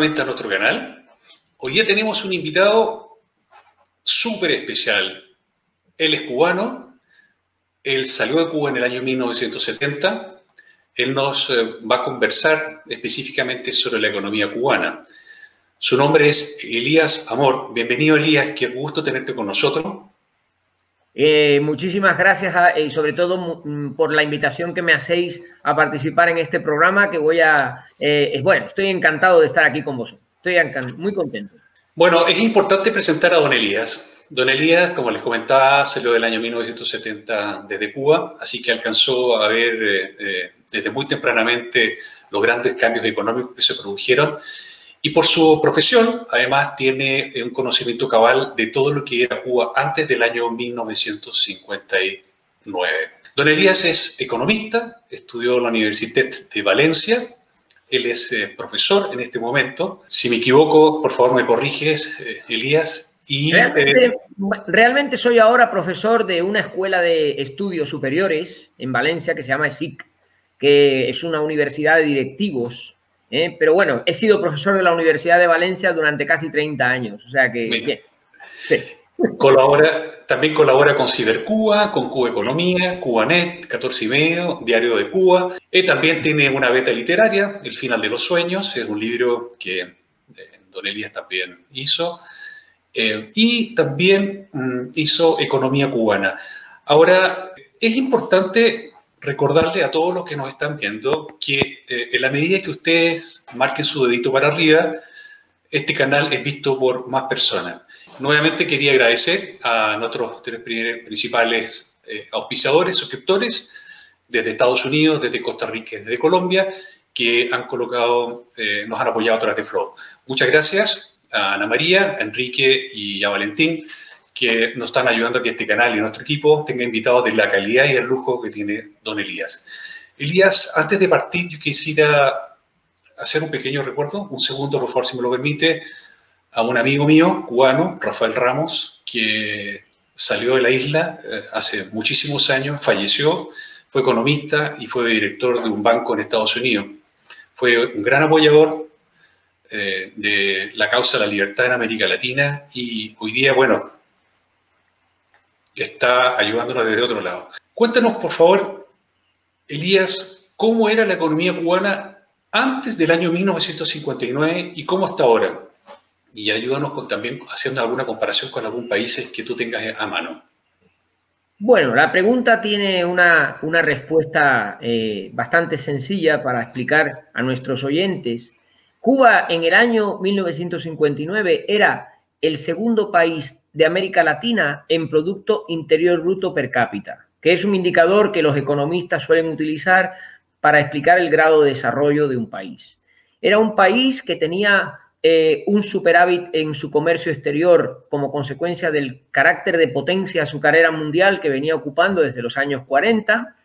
Nuevamente a nuestro canal. Hoy día tenemos un invitado súper especial. Él es cubano, él salió de Cuba en el año 1970. Él nos eh, va a conversar específicamente sobre la economía cubana. Su nombre es Elías Amor. Bienvenido Elías, qué gusto tenerte con nosotros. Eh, muchísimas gracias ah, y sobre todo mm, por la invitación que me hacéis a participar en este programa que voy a... Eh, bueno, estoy encantado de estar aquí con vosotros. Estoy muy contento. Bueno, es importante presentar a don Elías. Don Elías, como les comentaba, salió del año 1970 desde Cuba, así que alcanzó a ver eh, desde muy tempranamente los grandes cambios económicos que se produjeron y por su profesión, además, tiene un conocimiento cabal de todo lo que era Cuba antes del año 1959. Don Elías es economista, estudió en la Universidad de Valencia, él es eh, profesor en este momento. Si me equivoco, por favor me corriges, eh, Elías. Y, realmente, eh, realmente, soy ahora profesor de una escuela de estudios superiores en Valencia que se llama ESIC, que es una universidad de directivos ¿eh? Pero bueno, he sido profesor de la Universidad de Valencia durante casi 30 años, o sea que bien. Colabora, también colabora con Cibercuba, con Cuba Economía, Cubanet, 14 y medio, Diario de Cuba. Y también tiene una beta literaria, El final de los sueños, es un libro que eh, Don Elías también hizo. Eh, y también mm, hizo Economía Cubana. Ahora, es importante recordarle a todos los que nos están viendo que eh, en la medida que ustedes marquen su dedito para arriba, este canal es visto por más personas. Nuevamente quería agradecer a nuestros tres principales eh, auspiciadores, suscriptores, desde Estados Unidos, desde Costa Rica, desde Colombia, que han colocado, eh, nos han apoyado a través de Flow. Muchas gracias a Ana María, a Enrique y a Valentín que nos están ayudando a que este canal y nuestro equipo tenga invitados de la calidad y el lujo que tiene don Elías. Elías, antes de partir, yo quisiera hacer un pequeño recuerdo, un segundo, por favor, si me lo permite, a un amigo mío, cubano, Rafael Ramos, que salió de la isla eh, hace muchísimos años, falleció, fue economista y fue director de un banco en Estados Unidos. Fue un gran apoyador eh, de la causa de la libertad en América Latina y hoy día, bueno, está ayudándonos desde otro lado. Cuéntanos, por favor, Elías, cómo era la economía cubana antes del año 1959 y cómo está ahora. Y ayúdanos también haciendo alguna comparación con algún país que tú tengas a mano. Bueno, la pregunta tiene una, respuesta eh, bastante sencilla para explicar a nuestros oyentes. Cuba en el año 1959 era el segundo país de América Latina en Producto Interior Bruto per cápita, que es un indicador que los economistas suelen utilizar para explicar el grado de desarrollo de un país. Era un país que tenía eh, un superávit en su comercio exterior como consecuencia del carácter de potencia azucarera mundial que venía ocupando desde los años 40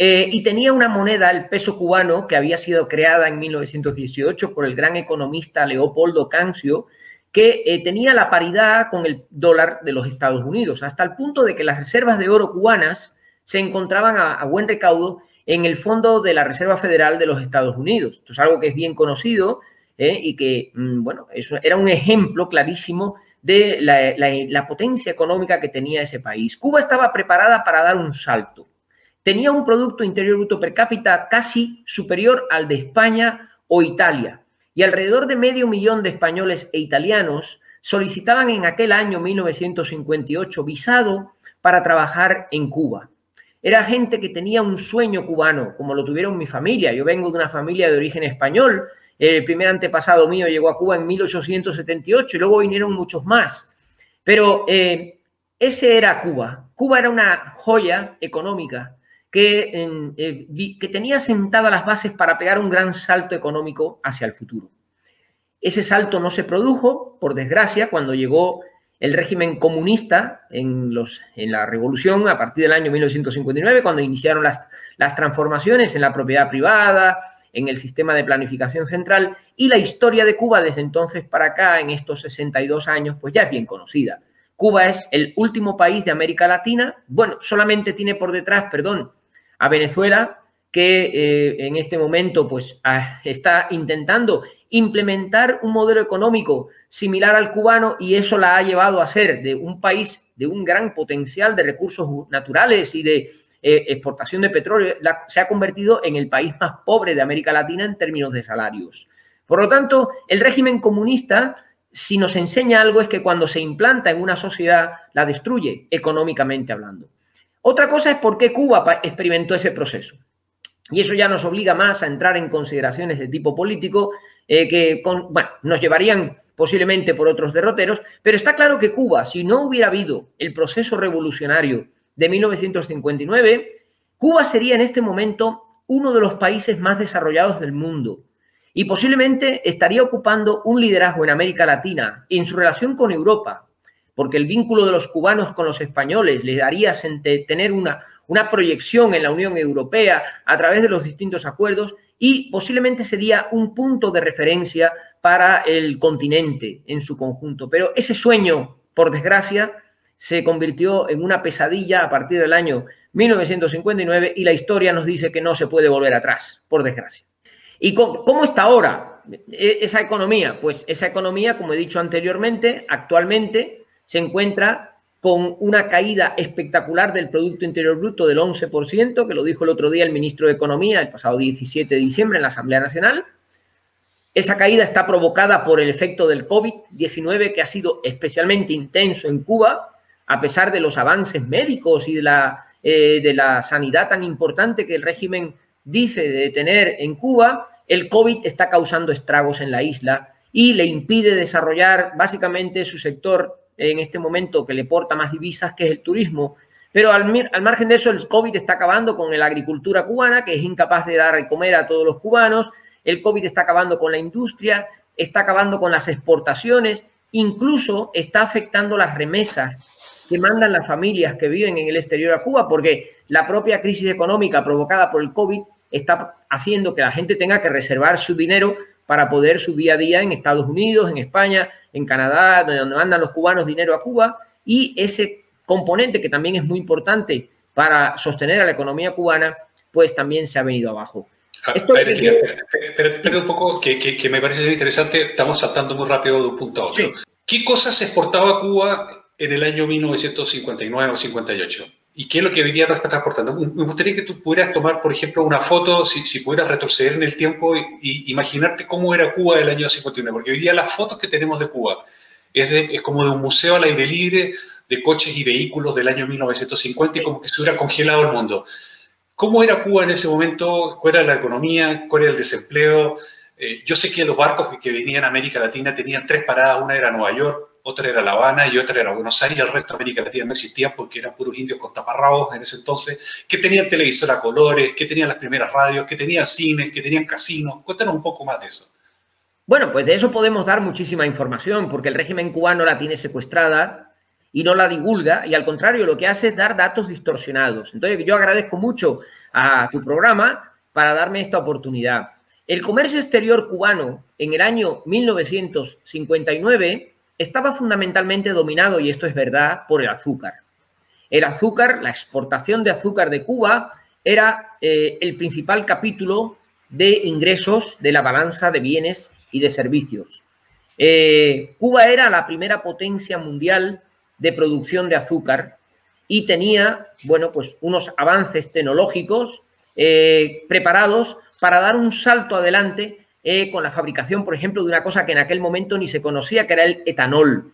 eh, y tenía una moneda, el peso cubano, que había sido creada en 1918 por el gran economista Leopoldo Cancio, que eh, tenía la paridad con el dólar de los Estados Unidos, hasta el punto de que las reservas de oro cubanas se encontraban a, buen recaudo en el fondo de la Reserva Federal de los Estados Unidos. Esto es algo que es bien conocido eh, y que, mm, bueno, eso era un ejemplo clarísimo de la, potencia económica que tenía ese país. Cuba estaba preparada para dar un salto. Tenía un Producto Interior Bruto per cápita casi superior al de España o Italia y alrededor de medio millón de españoles e italianos solicitaban en aquel año 1958 visado para trabajar en Cuba. era gente que tenía un sueño cubano, como lo tuvieron mi familia. Yo vengo de una familia de origen español. El primer antepasado mío llegó a Cuba en 1878 y luego vinieron muchos más. Pero eh, ese era Cuba. Cuba era una joya económica que, eh, que tenía sentadas las bases para pegar un gran salto económico hacia el futuro. Ese salto no se produjo, por desgracia, cuando llegó el régimen comunista en, los, en la revolución a partir del año 1959, cuando iniciaron las, las transformaciones en la propiedad privada, en el sistema de planificación central, y la historia de Cuba desde entonces para acá, en estos 62 años, pues ya es bien conocida. Cuba es el último país de América Latina, bueno, solamente tiene por detrás, perdón, a Venezuela, que eh, en este momento pues ah, está intentando implementar un modelo económico similar al cubano y eso la ha llevado a ser de un país de un gran potencial de recursos naturales y de eh, exportación de petróleo, se ha convertido en el país más pobre de América Latina en términos de salarios. Por lo tanto, el régimen comunista, si nos enseña algo, es que cuando se implanta en una sociedad, la destruye económicamente hablando. Otra cosa es por qué Cuba experimentó ese proceso. Y eso ya nos obliga más a entrar en consideraciones de tipo político eh, que nos llevarían posiblemente por otros derroteros, pero está claro que Cuba, si no hubiera habido el proceso revolucionario de 1959, Cuba sería en este momento uno de los países más desarrollados del mundo y posiblemente estaría ocupando un liderazgo en América Latina en su relación con Europa, porque el vínculo de los cubanos con los españoles les daría tener una, una proyección en la Unión Europea a través de los distintos acuerdos y posiblemente sería un punto de referencia para el continente en su conjunto. Pero ese sueño, por desgracia, se convirtió en una pesadilla a partir del año 1959 y la historia nos dice que no se puede volver atrás, por desgracia. ¿Y cómo, está ahora e, esa economía? Pues esa economía, como he dicho anteriormente, actualmente se encuentra con una caída espectacular del Producto Interior Bruto del 11%, que lo dijo el otro día el ministro de Economía, el pasado 17 de diciembre en la Asamblea Nacional. Esa caída está provocada por el efecto del COVID-19, que ha sido especialmente intenso en Cuba, a pesar de los avances médicos y de la, eh, de la sanidad tan importante que el régimen dice de tener en Cuba, el COVID está causando estragos en la isla y le impide desarrollar básicamente su sector en este momento que le porta más divisas, que es el turismo. Pero al, margen de eso, el COVID está acabando con la agricultura cubana, que es incapaz de dar de comer a todos los cubanos. El COVID está acabando con la industria, está acabando con las exportaciones, incluso está afectando las remesas que mandan las familias que viven en el exterior a Cuba, porque la propia crisis económica provocada por el COVID está haciendo que la gente tenga que reservar su dinero para poder su día a día en Estados Unidos, en España, en Canadá, donde mandan los cubanos dinero a Cuba, y ese componente que también es muy importante para sostener a la economía cubana, pues también se ha venido abajo. Ah, espera, un poco, que, que, me parece interesante, estamos saltando muy rápido de un punto a otro. ¿Qué cosas exportaba Cuba en el año 1959 o 58? ¿Y qué es lo que hoy día nos está aportando? Me gustaría que tú pudieras tomar, por ejemplo, una foto, si, si pudieras retroceder en el tiempo y, imaginarte cómo era Cuba del año 59, porque hoy día las fotos que tenemos de Cuba es, es como de un museo al aire libre de coches y vehículos del año 1950 y como que se hubiera congelado el mundo. ¿Cómo era Cuba en ese momento? ¿Cuál era la economía? ¿Cuál era el desempleo? Eh, yo sé que los barcos que, que venían a América Latina tenían tres paradas, una era Nueva York, otra era La Habana y otra era Buenos Aires, el resto de América Latina no existía porque eran puros indios con taparrabos en ese entonces, que tenían televisor a colores, que tenían las primeras radios, que tenían cines, que tenían casinos. Cuéntanos un poco más de eso. Bueno, pues de eso podemos dar muchísima información, porque el régimen cubano la tiene secuestrada y no la divulga, y al contrario, lo que hace es dar datos distorsionados. Entonces, yo agradezco mucho a tu programa para darme esta oportunidad. El comercio exterior cubano en el año 1959 estaba fundamentalmente dominado, y esto es verdad, por el azúcar. El azúcar, la exportación de azúcar de Cuba, era eh, el principal capítulo de ingresos de la balanza de bienes y de servicios. Eh, Cuba era la primera potencia mundial de producción de azúcar y tenía, bueno, pues unos avances tecnológicos eh, preparados para dar un salto adelante eh, con la fabricación, por ejemplo, de una cosa que en aquel momento ni se conocía, que era el etanol,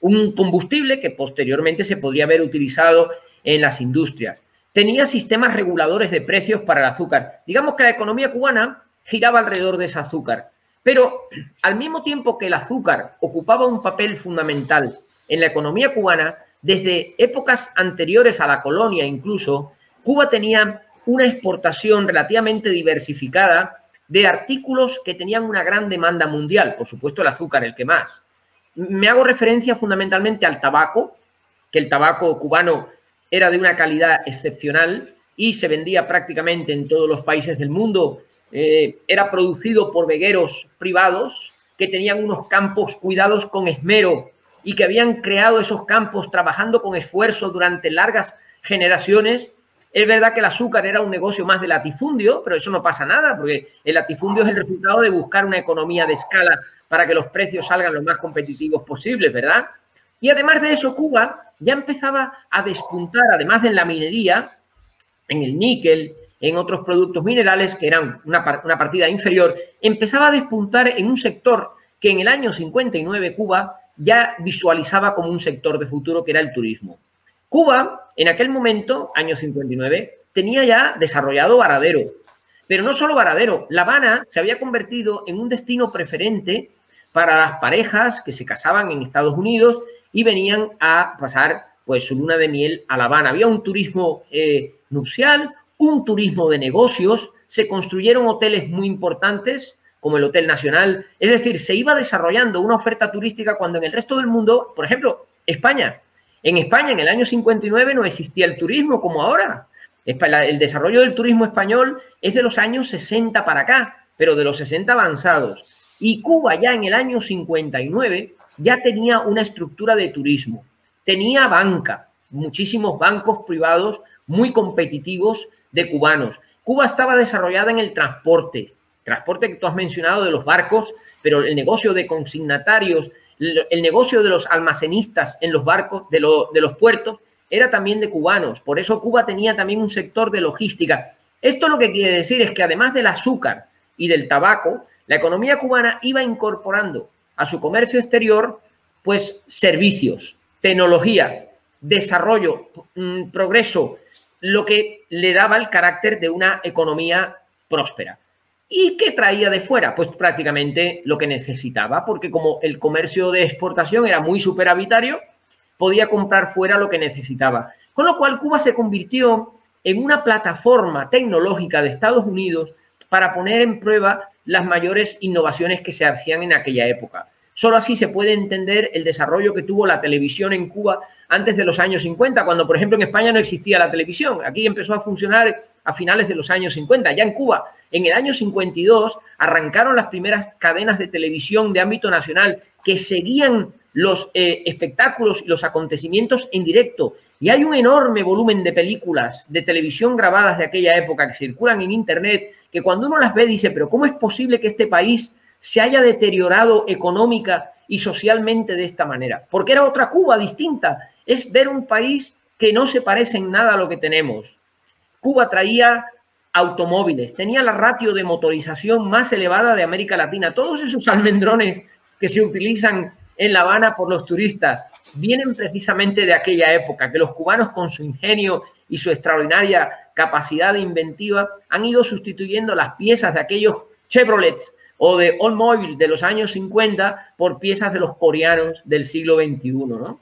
un combustible que posteriormente se podría haber utilizado en las industrias. tenía sistemas reguladores de precios para el azúcar. Digamos que la economía cubana giraba alrededor de ese azúcar. Pero al mismo tiempo que el azúcar ocupaba un papel fundamental en la economía cubana, desde épocas anteriores a la colonia incluso, Cuba tenía una exportación relativamente diversificada de artículos que tenían una gran demanda mundial, por supuesto el azúcar el que más. Me hago referencia fundamentalmente al tabaco, que el tabaco cubano era de una calidad excepcional y se vendía prácticamente en todos los países del mundo. Eh, era producido por vegueros privados que tenían unos campos cuidados con esmero y que habían creado esos campos trabajando con esfuerzo durante largas generaciones. Es verdad que el azúcar era un negocio más de latifundio, pero eso no pasa nada, porque el latifundio es el resultado de buscar una economía de escala para que los precios salgan lo más competitivos posibles, ¿verdad? Y además de eso, Cuba ya empezaba a despuntar, además de en la minería, en el níquel, en otros productos minerales que eran una, partida inferior, empezaba a despuntar en un sector que en el año 59 Cuba ya visualizaba como un sector de futuro, que era el turismo. Cuba, en aquel momento, año 59, tenía ya desarrollado Varadero. Pero no solo Varadero, La Habana se había convertido en un destino preferente para las parejas que se casaban en Estados Unidos y venían a pasar pues su luna de miel a La Habana. Había un turismo eh, nupcial, un turismo de negocios, se construyeron hoteles muy importantes como el Hotel Nacional, es decir, se iba desarrollando una oferta turística cuando en el resto del mundo, por ejemplo, España, en España en el año 59 no existía el turismo como ahora. El desarrollo del turismo español es de los años 60 para acá, pero de los 60 avanzados. Y Cuba ya en el año 59 ya tenía una estructura de turismo, tenía banca, muchísimos bancos privados muy competitivos de cubanos. Cuba estaba desarrollada en el transporte, transporte que tú has mencionado de los barcos, pero el negocio de consignatarios, el negocio de los almacenistas en los barcos, de, de los puertos, era también de cubanos. Por eso Cuba tenía también un sector de logística. Esto lo que quiere decir es que además del azúcar y del tabaco, la economía cubana iba incorporando a su comercio exterior, pues servicios, tecnología, desarrollo, mm, progreso, lo que le daba el carácter de una economía próspera. ¿Y qué traía de fuera? Pues prácticamente lo que necesitaba, porque como el comercio de exportación era muy superavitario, podía comprar fuera lo que necesitaba. Con lo cual Cuba se convirtió en una plataforma tecnológica de Estados Unidos para poner en prueba las mayores innovaciones que se hacían en aquella época. Solo así se puede entender el desarrollo que tuvo la televisión en Cuba antes de los años 50, cuando, por ejemplo, en España no existía la televisión. Aquí empezó a funcionar a finales de los años 50. Ya en Cuba, en el año 52, arrancaron las primeras cadenas de televisión de ámbito nacional que seguían los eh, espectáculos y los acontecimientos en directo. Y hay un enorme volumen de películas de televisión grabadas de aquella época que circulan en Internet, que cuando uno las ve dice, pero ¿cómo es posible que este país se haya deteriorado económica y socialmente de esta manera? Porque era otra Cuba distinta. Es ver un país que no se parece en nada a lo que tenemos. Cuba traía automóviles, tenía la ratio de motorización más elevada de América Latina. Todos esos almendrones que se utilizan en La Habana por los turistas vienen precisamente de aquella época, que los cubanos con su ingenio y su extraordinaria capacidad inventiva han ido sustituyendo las piezas de aquellos Chevrolets o de Oldsmobile de los años 50 por piezas de los coreanos del siglo XXI. ¿no?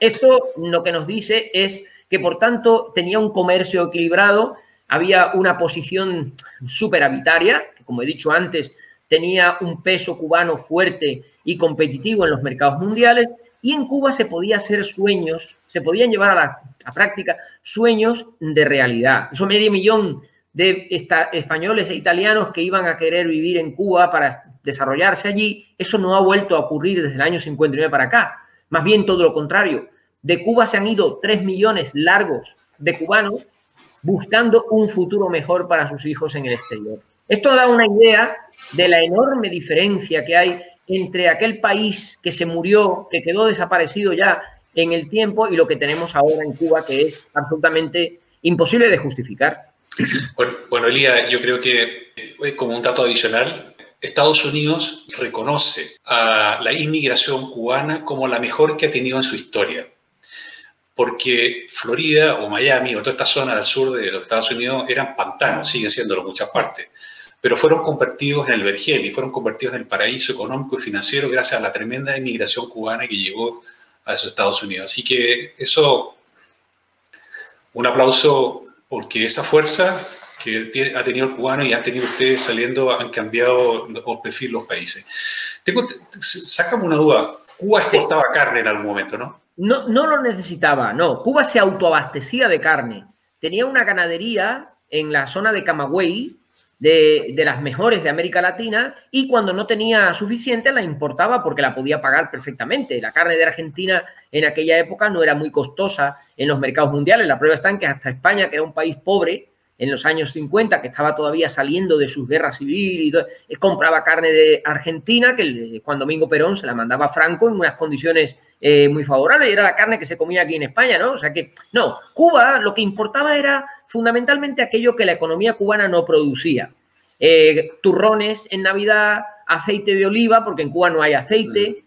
Esto lo que nos dice es que, por tanto, tenía un comercio equilibrado, había una posición superavitaria, que, como he dicho antes, tenía un peso cubano fuerte y competitivo en los mercados mundiales, y en Cuba se podía hacer sueños, se podían llevar a la práctica sueños de realidad. Eso medio millón de españoles e italianos que iban a querer vivir en Cuba para desarrollarse allí, eso no ha vuelto a ocurrir desde el año 59 para acá. Más bien todo lo contrario. De Cuba se han ido tres millones largos de cubanos buscando un futuro mejor para sus hijos en el exterior. Esto da una idea de la enorme diferencia que hay entre aquel país que se murió, que quedó desaparecido ya en el tiempo y lo que tenemos ahora en Cuba, que es absolutamente imposible de justificar. Bueno, Elía, yo creo que como un dato adicional, Estados Unidos reconoce a la inmigración cubana como la mejor que ha tenido en su historia. Porque Florida o Miami o toda esta zona del sur de los Estados Unidos eran pantanos, siguen siendo en muchas partes, pero fueron convertidos en el vergel y fueron convertidos en el paraíso económico y financiero gracias a la tremenda inmigración cubana que llegó a esos Estados Unidos. Así que eso, un aplauso porque esa fuerza que ha tenido el cubano y han tenido ustedes saliendo han cambiado por perfil los países. Tengo, sácame una duda. Cuba exportaba carne en algún momento, ¿no? No, no lo necesitaba, no. Cuba se autoabastecía de carne. Tenía una ganadería en la zona de Camagüey, de, de, las mejores de América Latina, y cuando no tenía suficiente la importaba porque la podía pagar perfectamente. La carne de Argentina en aquella época no era muy costosa en los mercados mundiales. La prueba está en que hasta España, que era un país pobre, en los años 50, que estaba todavía saliendo de sus guerras civiles, y eh, compraba carne de Argentina, que Juan Domingo Perón se la mandaba a Franco en unas condiciones eh, muy favorables, y era la carne que se comía aquí en España, ¿no? O sea que, no, Cuba lo que importaba era fundamentalmente aquello que la economía cubana no producía. Eh, turrones en Navidad, aceite de oliva, porque en Cuba no hay aceite,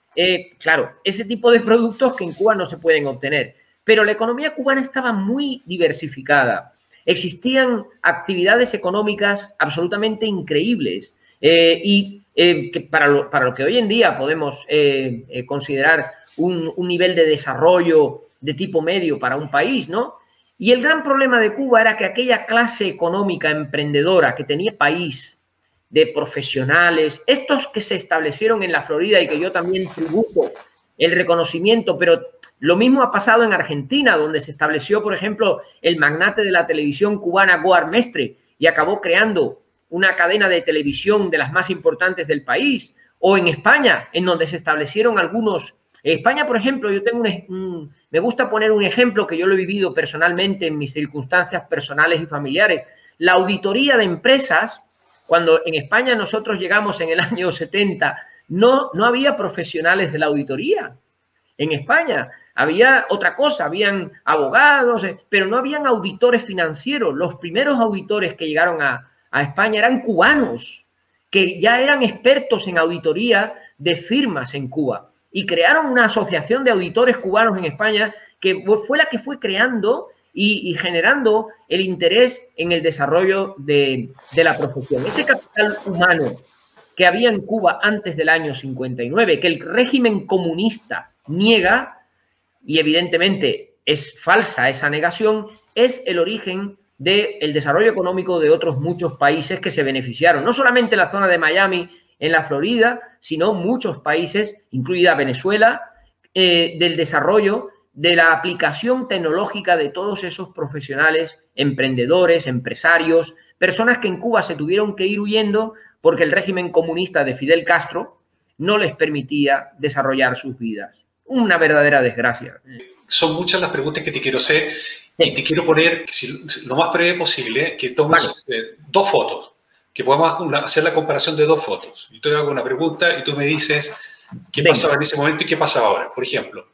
claro, ese tipo de productos que en Cuba no se pueden obtener. Pero la economía cubana estaba muy diversificada existían actividades económicas absolutamente increíbles eh, y eh, que para, lo, para, lo, que hoy en día podemos eh, considerar un, nivel de desarrollo de tipo medio para un país, ¿no? Y el gran problema de Cuba era que aquella clase económica emprendedora que tenía país, de profesionales, estos que se establecieron en la Florida y que yo también tributo el reconocimiento, pero lo mismo ha pasado en Argentina, donde se estableció, por ejemplo, el magnate de la televisión cubana Goar Mestre y acabó creando una cadena de televisión de las más importantes del país, o en España, en donde se establecieron algunos. España, por ejemplo, yo tengo un, me gusta poner un ejemplo que yo lo he vivido personalmente en mis circunstancias personales y familiares. La auditoría de empresas, cuando en España nosotros llegamos en el año 70, no, no había profesionales de la auditoría. En España había otra cosa, habían abogados, eh, pero no habían auditores financieros. Los primeros auditores que llegaron a, España eran cubanos, que ya eran expertos en auditoría de firmas en Cuba y crearon una asociación de auditores cubanos en España que fue la que fue creando y, generando el interés en el desarrollo de, la profesión. Ese capital humano que había en Cuba antes del año 59, que el régimen comunista niega, y evidentemente es falsa esa negación, es el origen del desarrollo económico de otros muchos países que se beneficiaron. No solamente la zona de Miami, en la Florida, sino muchos países, incluida Venezuela, eh, del desarrollo de la aplicación tecnológica de todos esos profesionales, emprendedores, empresarios, personas que en Cuba se tuvieron que ir huyendo porque el régimen comunista de Fidel Castro no les permitía desarrollar sus vidas. Una verdadera desgracia. Son muchas las preguntas que te quiero hacer y te quiero poner, lo más breve posible, que tomes eh, dos fotos, que podamos hacer la comparación de dos fotos. Yo te hago una pregunta y tú me dices qué pasaba en ese momento y qué pasa ahora. Por ejemplo,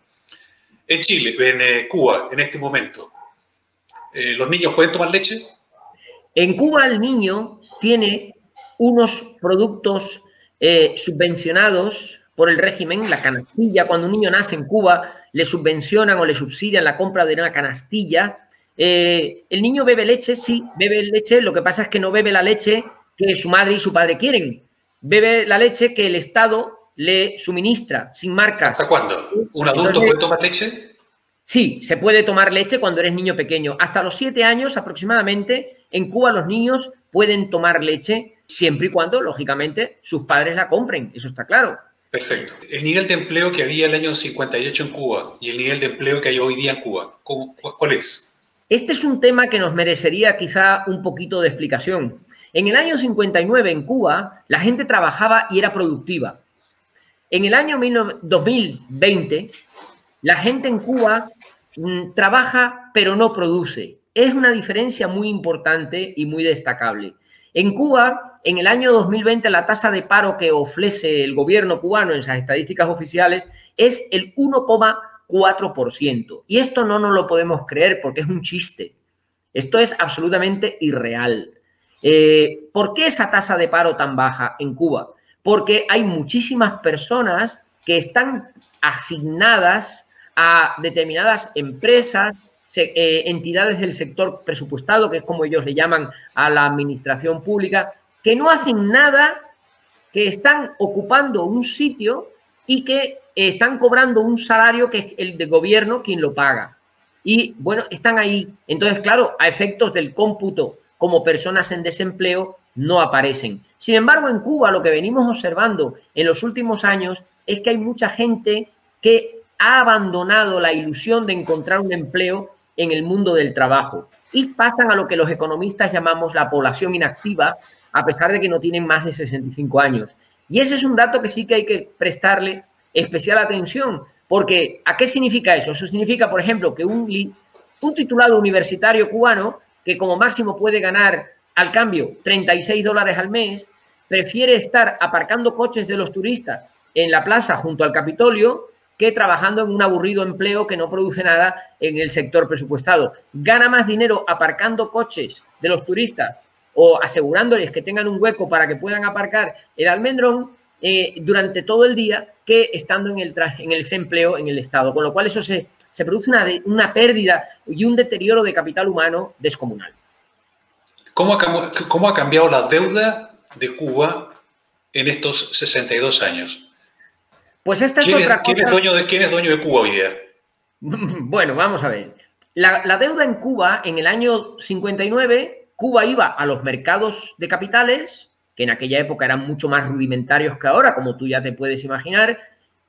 en Chile, en eh, Cuba, en este momento, eh, ¿los niños pueden tomar leche? En Cuba el niño tiene unos productos subvencionados por el régimen, la canastilla, cuando un niño nace en Cuba, le subvencionan o le subsidian la compra de una canastilla. Eh, el niño bebe leche, sí, bebe leche, lo que pasa es que no bebe la leche que su madre y su padre quieren. Bebe la leche que el Estado le suministra, sin marcas. ¿Hasta cuándo? ¿Un adulto puede tomar leche? Sí, se puede tomar leche cuando eres niño pequeño. Hasta los siete años aproximadamente, en Cuba los niños pueden tomar leche siempre y cuando, lógicamente, sus padres la compren. Eso está claro. Perfecto. El nivel de empleo que había el año 58 en Cuba y el nivel de empleo que hay hoy día en Cuba, ¿cuál es? Este es un tema que nos merecería quizá un poquito de explicación. En el año 59 en Cuba, la gente trabajaba y era productiva. En el año 2020, la gente en Cuba mm, trabaja pero no produce. Es una diferencia muy importante y muy destacable. En Cuba, en el año 2020, la tasa de paro que ofrece el gobierno cubano en esas estadísticas oficiales es el 1,4%. Y esto no nos lo podemos creer porque es un chiste. Esto es absolutamente irreal. Eh, ¿Por qué esa tasa de paro tan baja en Cuba? Porque hay muchísimas personas que están asignadas a determinadas empresas, eh, entidades del sector presupuestado, que es como ellos le llaman a la administración pública, que no hacen nada, que están ocupando un sitio y que están cobrando un salario que es el de gobierno quien lo paga. Y bueno, están ahí. Entonces, claro, a efectos del cómputo como personas en desempleo, no aparecen. Sin embargo, en Cuba lo que venimos observando en los últimos años es que hay mucha gente que ha abandonado la ilusión de encontrar un empleo en el mundo del trabajo y pasan a lo que los economistas llamamos la población inactiva, a pesar de que no tienen más de 65 años. Y ese es un dato que sí que hay que prestarle especial atención, porque ¿a qué significa eso? Eso significa, por ejemplo, que un, un titulado universitario cubano, que como máximo puede ganar al cambio 36 dólares al mes, prefiere estar aparcando coches de los turistas en la plaza junto al Capitolio que trabajando en un aburrido empleo que no produce nada en el sector presupuestado. Gana más dinero aparcando coches de los turistas o asegurándoles que tengan un hueco para que puedan aparcar el almendrón eh, durante todo el día que estando en el, en el desempleo en el Estado. Con lo cual eso se, se produce una, una pérdida y un deterioro de capital humano descomunal. ¿Cómo ha, ¿Cómo ha cambiado la deuda de Cuba en estos 62 años? Pues esta es ¿Quién otra es, ¿quién es dueño de, ¿Quién es dueño de Cuba hoy día? Bueno, vamos a ver. La, la, deuda en Cuba, en el año 59, Cuba iba a los mercados de capitales, que en aquella época eran mucho más rudimentarios que ahora, como tú ya te puedes imaginar,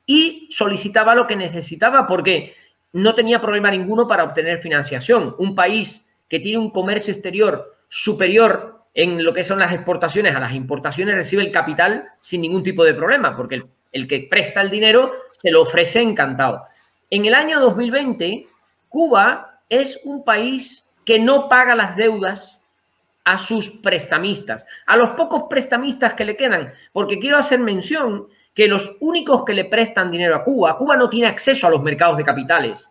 y solicitaba lo que necesitaba porque no tenía problema ninguno para obtener financiación. Un país que tiene un comercio exterior superior en lo que son las exportaciones a las importaciones recibe el capital sin ningún tipo de problema, porque el, que presta el dinero se lo ofrece encantado. En el año 2020, Cuba es un país que no paga las deudas a sus prestamistas, a los pocos prestamistas que le quedan, porque quiero hacer mención que los únicos que le prestan dinero a Cuba, Cuba no tiene acceso a los mercados de capitales,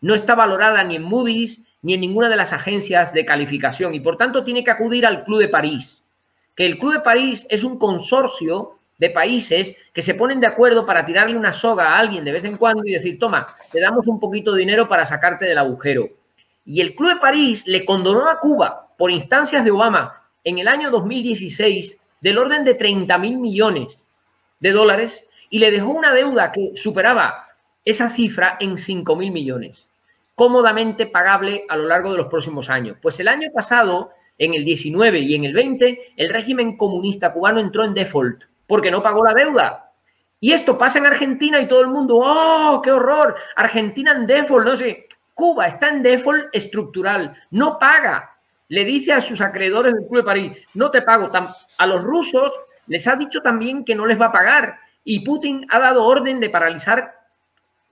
no está valorada ni en Moody's, ni en ninguna de las agencias de calificación y por tanto tiene que acudir al Club de París, que el Club de París es un consorcio de países que se ponen de acuerdo para tirarle una soga a alguien de vez en cuando y decir, toma, te damos un poquito de dinero para sacarte del agujero. Y el Club de París le condonó a Cuba, por instancias de Obama, en el año 2016, del orden de 30 mil millones de dólares y le dejó una deuda que superaba esa cifra en 5 mil millones cómodamente pagable a lo largo de los próximos años. Pues el año pasado, en el 19 y en el 20, el régimen comunista cubano entró en default porque no pagó la deuda. Y esto pasa en Argentina y todo el mundo, ¡oh, qué horror! Argentina en default, no sé. Cuba está en default estructural, no paga. Le dice a sus acreedores del Club de París, no te pago. A los rusos les ha dicho también que no les va a pagar. Y Putin ha dado orden de paralizar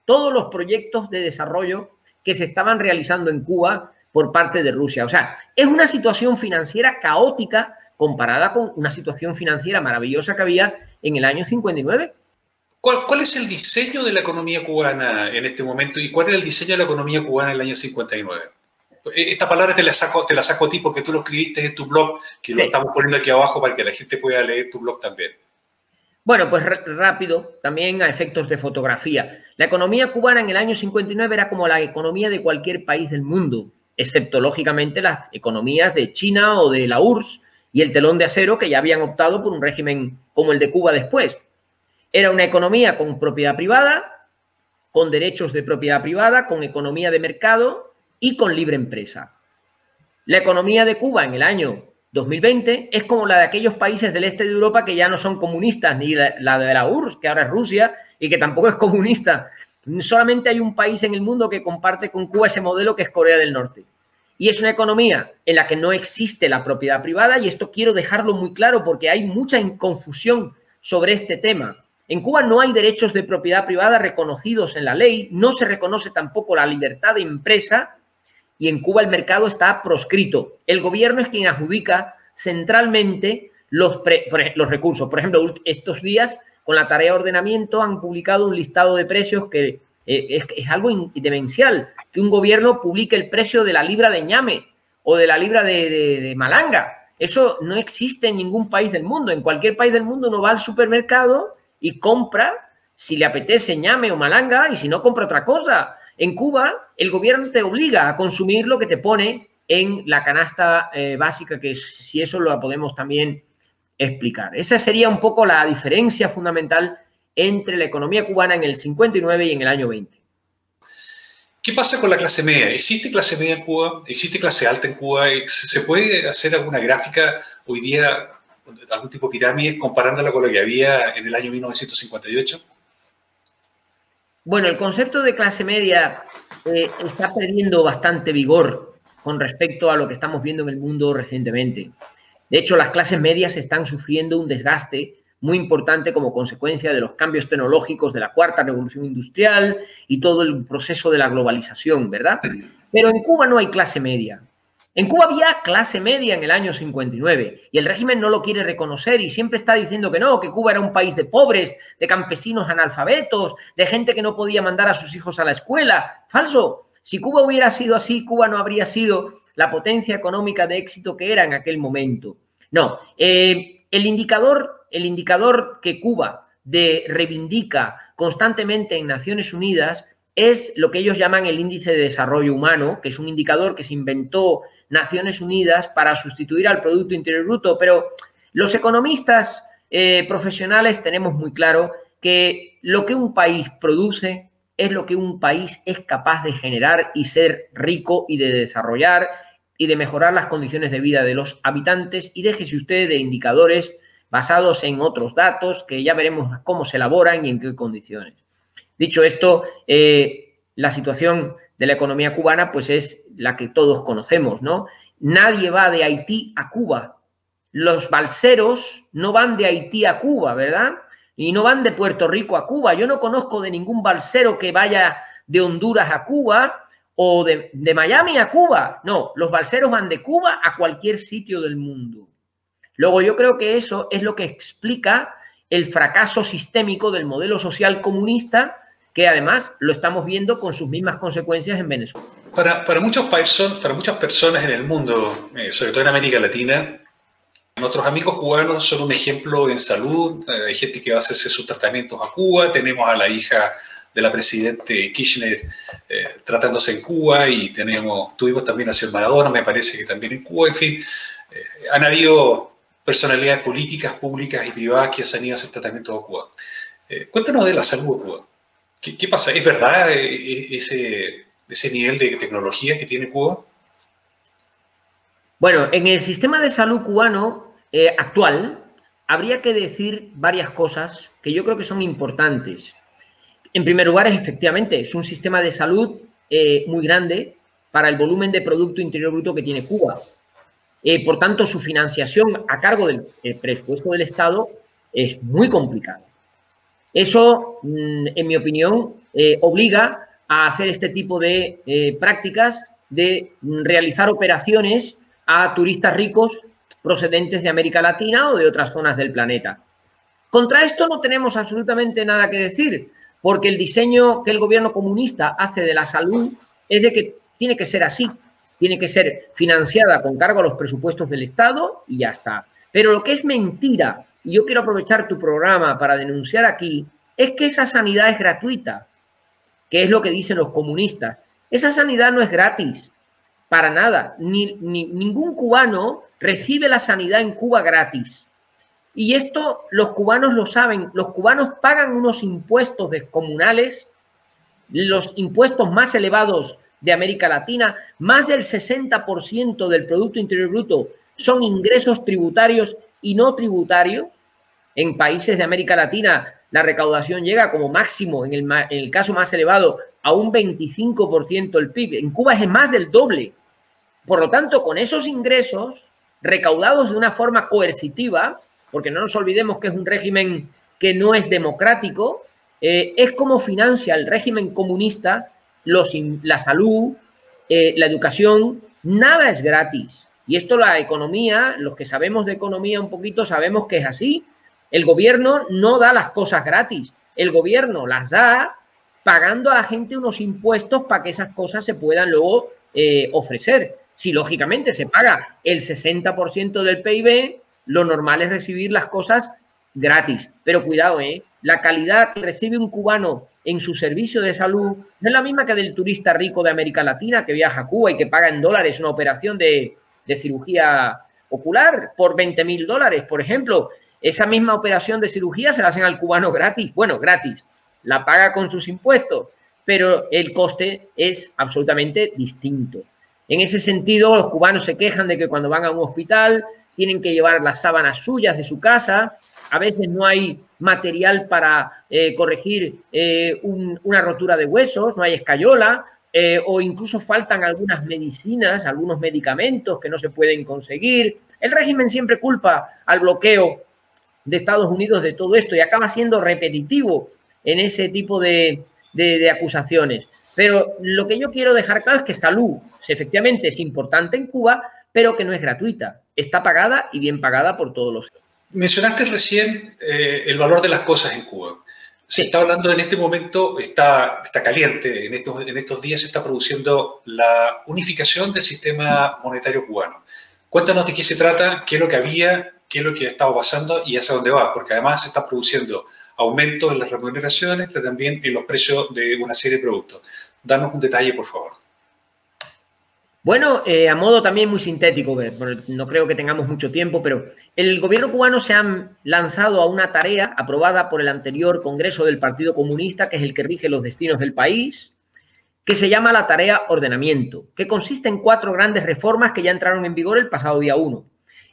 todos los proyectos de desarrollo que se estaban realizando en Cuba por parte de Rusia. O sea, es una situación financiera caótica comparada con una situación financiera maravillosa que había en el año 59. ¿Cuál, ¿Cuál, es el diseño de la economía cubana en este momento y cuál era el diseño de la economía cubana en el año 59? Eh, esta palabra te la saco, te la saco a ti porque tú lo escribiste en tu blog, que lo estamos poniendo aquí abajo para que la gente pueda leer tu blog también. Bueno, pues rápido, también a efectos de fotografía. La economía cubana en el año 59 era como la economía de cualquier país del mundo, excepto lógicamente las economías de China o de la URSS y el telón de acero que ya habían optado por un régimen como el de Cuba después. Era una economía con propiedad privada, con derechos de propiedad privada, con economía de mercado y con libre empresa. La economía de Cuba en el año 2020 es como la de aquellos países del este de Europa que ya no son comunistas, ni la de la URSS, que ahora es Rusia, y que tampoco es comunista. Solamente hay un país en el mundo que comparte con Cuba ese modelo que es Corea del Norte. Y es una economía en la que no existe la propiedad privada y esto quiero dejarlo muy claro porque hay mucha confusión sobre este tema. En Cuba no hay derechos de propiedad privada reconocidos en la ley, no se reconoce tampoco la libertad de empresa y en Cuba el mercado está proscrito. El gobierno es quien adjudica centralmente los, los recursos. Por ejemplo, estos días con la tarea de ordenamiento han publicado un listado de precios que eh, es, algo demencial, que un gobierno publique el precio de la libra de ñame o de la libra de, malanga. Eso no existe en ningún país del mundo. En cualquier país del mundo uno va al supermercado y compra si le apetece ñame o malanga y si no compra otra cosa. En Cuba, el gobierno te obliga a consumir lo que te pone en la canasta eh, básica, que si eso lo podemos también explicar. Esa sería un poco la diferencia fundamental entre la economía cubana en el 59 y en el año 20. ¿Qué pasa con la clase media? ¿Existe clase media en Cuba? ¿Existe clase alta en Cuba? ¿Se puede hacer alguna gráfica hoy día, algún tipo de pirámide, comparándola con lo que había en el año 1958? Bueno, el concepto de clase media eh, está perdiendo bastante vigor con respecto a lo que estamos viendo en el mundo recientemente. De hecho, las clases medias están sufriendo un desgaste muy importante como consecuencia de los cambios tecnológicos de la cuarta revolución industrial y todo el proceso de la globalización, ¿verdad? Pero en Cuba no hay clase media. En Cuba había clase media en el año 59 y el régimen no lo quiere reconocer y siempre está diciendo que no, que Cuba era un país de pobres, de campesinos analfabetos, de gente que no podía mandar a sus hijos a la escuela. Falso. Si Cuba hubiera sido así, Cuba no habría sido la potencia económica de éxito que era en aquel momento. No, eh, el indicador, el indicador que Cuba reivindica constantemente en Naciones Unidas es lo que ellos llaman el índice de desarrollo humano, que es un indicador que se inventó Naciones Unidas para sustituir al Producto Interior Bruto, pero los economistas eh, profesionales tenemos muy claro que lo que un país produce es lo que un país es capaz de generar y ser rico y de desarrollar y de mejorar las condiciones de vida de los habitantes y déjese usted de indicadores basados en otros datos que ya veremos cómo se elaboran y en qué condiciones. Dicho esto, eh, la situación de la economía cubana, pues es la que todos conocemos, ¿no? Nadie va de Haití a Cuba. Los balseros no van de Haití a Cuba, ¿verdad? Y no van de Puerto Rico a Cuba. Yo no conozco de ningún balsero que vaya de Honduras a Cuba o de, de Miami a Cuba. No, los balseros van de Cuba a cualquier sitio del mundo. Luego yo creo que eso es lo que explica el fracaso sistémico del modelo social comunista que además lo estamos viendo con sus mismas consecuencias en Venezuela. Para, muchos para muchas personas en el mundo, eh, sobre todo en América Latina, nuestros amigos cubanos son un ejemplo en salud. Eh, hay gente que va a hacerse sus tratamientos a Cuba. Tenemos a la hija de la presidente Kirchner eh, tratándose en Cuba y tenemos, tuvimos también a señor Maradona, me parece que también en Cuba. En fin, han habido personalidades políticas, públicas y privadas que han ido a hacer tratamientos a Cuba. cuéntanos de la salud de Cuba. ¿Qué, pasa? ¿Es verdad eh, eh, ese, ese nivel de tecnología que tiene Cuba? Bueno, en el sistema de salud cubano eh, actual habría que decir varias cosas que yo creo que son importantes. En primer lugar, efectivamente, es un sistema de salud muy grande para el volumen de Producto Interior Bruto que tiene Cuba. por tanto, su financiación a cargo del presupuesto del Estado es muy complicada. Eso, mm, en mi opinión, eh, obliga a hacer este tipo de eh, prácticas de mm, realizar operaciones a turistas ricos procedentes de América Latina o de otras zonas del planeta. Contra esto no tenemos absolutamente nada que decir, porque el diseño que el gobierno comunista hace de la salud es de que tiene que ser así, tiene que ser financiada con cargo a los presupuestos del Estado y ya está. Pero lo que es mentira y yo quiero aprovechar tu programa para denunciar aquí, es que esa sanidad es gratuita, que es lo que dicen los comunistas. Esa sanidad no es gratis, para nada. Ni, ningún cubano recibe la sanidad en Cuba gratis. Y esto los cubanos lo saben. Los cubanos pagan unos impuestos descomunales, los impuestos más elevados de América Latina, más del 60% del Producto Interior Bruto son ingresos tributarios y no tributarios. En países de América Latina la recaudación llega como máximo, en el, caso más elevado, a un 25% del PIB. En Cuba es más del doble. Por lo tanto, con esos ingresos recaudados de una forma coercitiva, porque no nos olvidemos que es un régimen que no es democrático, eh, es como financia el régimen comunista los, la salud, eh, la educación, nada es gratis. Y esto la economía, los que sabemos de economía un poquito, sabemos que es así. El gobierno no da las cosas gratis, el gobierno las da pagando a la gente unos impuestos para que esas cosas se puedan luego eh, ofrecer. Si lógicamente se paga el 60% del PIB, lo normal es recibir las cosas gratis. Pero cuidado, ¿eh? la calidad que recibe un cubano en su servicio de salud no es la misma que del turista rico de América Latina que viaja a Cuba y que paga en dólares una operación de, cirugía ocular por 20 mil dólares, por ejemplo. Esa misma operación de cirugía se la hacen al cubano gratis. Bueno, gratis. La paga con sus impuestos, pero el coste es absolutamente distinto. En ese sentido, los cubanos se quejan de que cuando van a un hospital tienen que llevar las sábanas suyas de su casa, a veces no hay material para eh, corregir eh, una rotura de huesos, no hay escayola, eh, o incluso faltan algunas medicinas, algunos medicamentos que no se pueden conseguir. El régimen siempre culpa al bloqueo de Estados Unidos de todo esto y acaba siendo repetitivo en ese tipo de, de acusaciones. Pero lo que yo quiero dejar claro es que salud efectivamente es importante en Cuba, pero que no es gratuita. Está pagada y bien pagada por todos los Mencionaste recién eh, el valor de las cosas en Cuba. Se está hablando en este momento, está, está caliente, en estos, en estos días se está produciendo la unificación del sistema monetario cubano. Cuéntanos de qué se trata, qué es lo que había, qué es lo que ha estado pasando y hacia dónde va, porque además se está produciendo aumentos en las remuneraciones, pero también en los precios de una serie de productos. Danos un detalle, por favor. Bueno, eh, a modo también muy sintético, no creo que tengamos mucho tiempo, pero el gobierno cubano se ha lanzado a una tarea aprobada por el anterior Congreso del Partido Comunista, que es el que rige los destinos del país, que se llama la tarea ordenamiento, que consiste en cuatro grandes reformas que ya entraron en vigor el pasado día 1.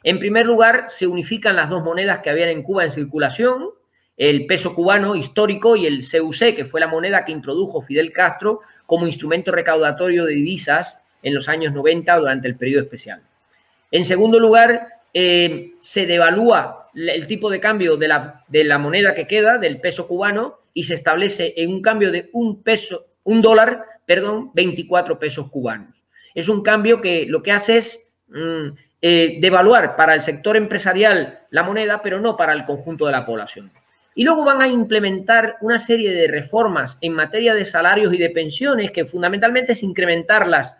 En primer lugar, se unifican las dos monedas que habían en Cuba en circulación, el peso cubano histórico y el CUC, que fue la moneda que introdujo Fidel Castro como instrumento recaudatorio de divisas en los años 90 durante el periodo especial. En segundo lugar, eh, se devalúa el tipo de cambio de la, de la, moneda que queda, del peso cubano, y se establece en un cambio de un peso, un dólar, perdón, 24 pesos cubanos. Es un cambio que lo que hace es mm, eh, devaluar para el sector empresarial la moneda, pero no para el conjunto de la población. Y luego van a implementar una serie de reformas en materia de salarios y de pensiones, que fundamentalmente es incrementarlas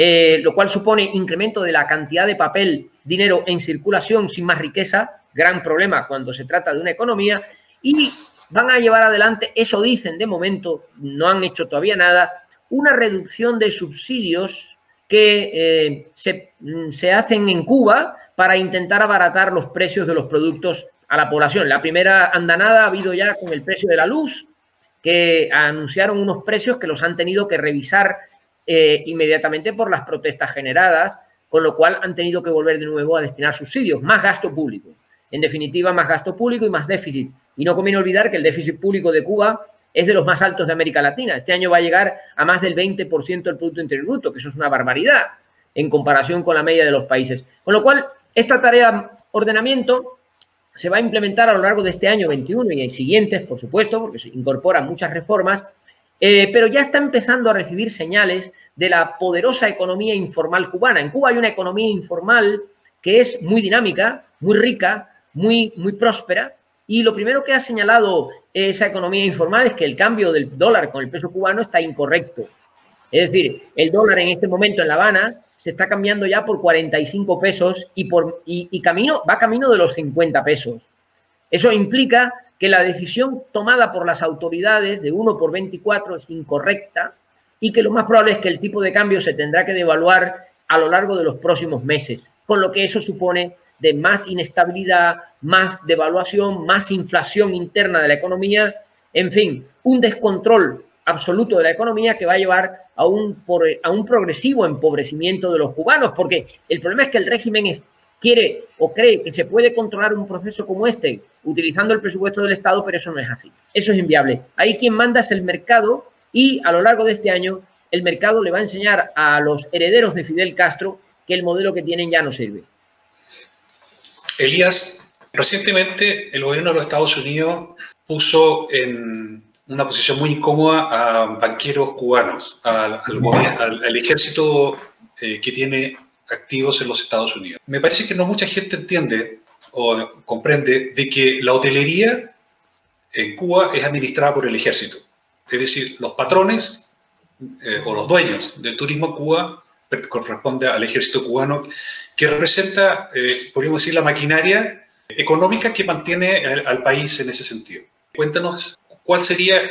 eh, lo cual supone incremento de la cantidad de papel, dinero en circulación sin más riqueza, gran problema cuando se trata de una economía, y van a llevar adelante, eso dicen de momento, no han hecho todavía nada, una reducción de subsidios que eh, se, mm, se hacen en Cuba para intentar abaratar los precios de los productos a la población. La primera andanada ha habido ya con el precio de la luz, que anunciaron unos precios que los han tenido que revisar eh, inmediatamente por las protestas generadas, con lo cual han tenido que volver de nuevo a destinar subsidios, más gasto público. En definitiva, más gasto público y más déficit. Y no conviene olvidar que el déficit público de Cuba es de los más altos de América Latina. Este año va a llegar a más del 20% del Producto Interior Bruto, que eso es una barbaridad en comparación con la media de los países. Con lo cual, esta tarea ordenamiento se va a implementar a lo largo de este año 21 y en siguientes, por supuesto, porque se incorporan muchas reformas, eh, pero ya está empezando a recibir señales de la poderosa economía informal cubana. En Cuba hay una economía informal que es muy dinámica, muy rica, muy, muy próspera. Y lo primero que ha señalado esa economía informal es que el cambio del dólar con el peso cubano está incorrecto. Es decir, el dólar en este momento en La Habana se está cambiando ya por 45 pesos y, por, y camino, va camino de los 50 pesos. Eso implica que la decisión tomada por las autoridades de 1 por 24 es incorrecta y que lo más probable es que el tipo de cambio se tendrá que devaluar a lo largo de los próximos meses, con lo que eso supone de más inestabilidad, más devaluación, más inflación interna de la economía, en fin, un descontrol absoluto de la economía que va a llevar a un, a un progresivo empobrecimiento de los cubanos, porque el problema es que el régimen quiere o cree que se puede controlar un proceso como este utilizando el presupuesto del Estado, pero eso no es así. Eso es inviable. Ahí quien manda es el mercado y a lo largo de este año el mercado le va a enseñar a los herederos de Fidel Castro que el modelo que tienen ya no sirve. Elías, recientemente el gobierno de los Estados Unidos puso en una posición muy incómoda a banqueros cubanos, al, al, ejército eh, que tiene activos en los Estados Unidos. Me parece que no mucha gente entiende o comprende de que la hotelería en Cuba es administrada por el ejército. Es decir, los patrones eh, o los dueños del turismo en Cuba corresponde al ejército cubano, que representa, eh, podríamos decir, la maquinaria económica que mantiene al, país en ese sentido. Cuéntanos cuál sería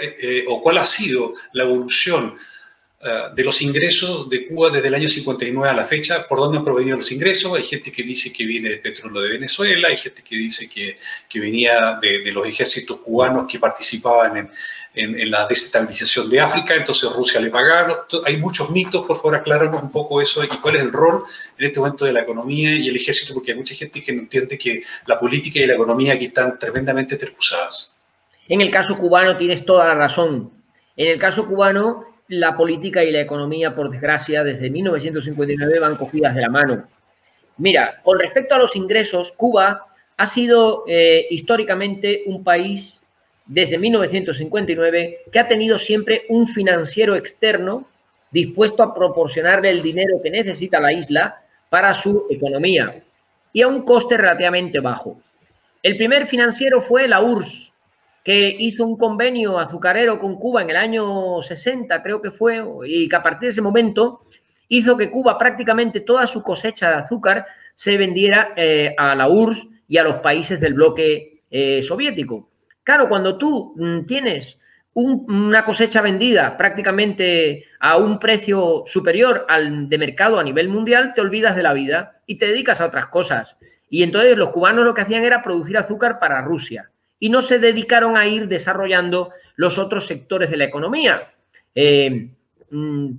o cuál ha sido la evolución eh, de los ingresos de Cuba desde el año 59 a la fecha, por dónde han provenido los ingresos. Hay gente que dice que viene del petróleo de Venezuela, hay gente que dice que, que venía de, los ejércitos cubanos que participaban en, en, la desestabilización de África, entonces Rusia le pagaron. Hay muchos mitos, por favor, acláranos un poco eso y cuál es el rol en este momento de la economía y el ejército, porque hay mucha gente que no entiende que la política y la economía aquí están tremendamente terpusadas. En el caso cubano tienes toda la razón. En el caso cubano, la política y la economía, por desgracia, desde 1959 van cogidas de la mano. Mira, con respecto a los ingresos, Cuba ha sido eh, históricamente un país desde 1959 que ha tenido siempre un financiero externo dispuesto a proporcionarle el dinero que necesita la isla para su economía y a un coste relativamente bajo. El primer financiero fue la URSS, que hizo un convenio azucarero con Cuba en el año 60, creo que fue, y que a partir de ese momento hizo que Cuba prácticamente toda su cosecha de azúcar se vendiera eh, a la URSS y a los países del bloque eh, soviético. Claro, cuando tú mm, tienes una cosecha vendida prácticamente a un precio superior al de mercado a nivel mundial, te olvidas de la vida y te dedicas a otras cosas. Y entonces los cubanos lo que hacían era producir azúcar para Rusia y no se dedicaron a ir desarrollando los otros sectores de la economía. Eh, mm,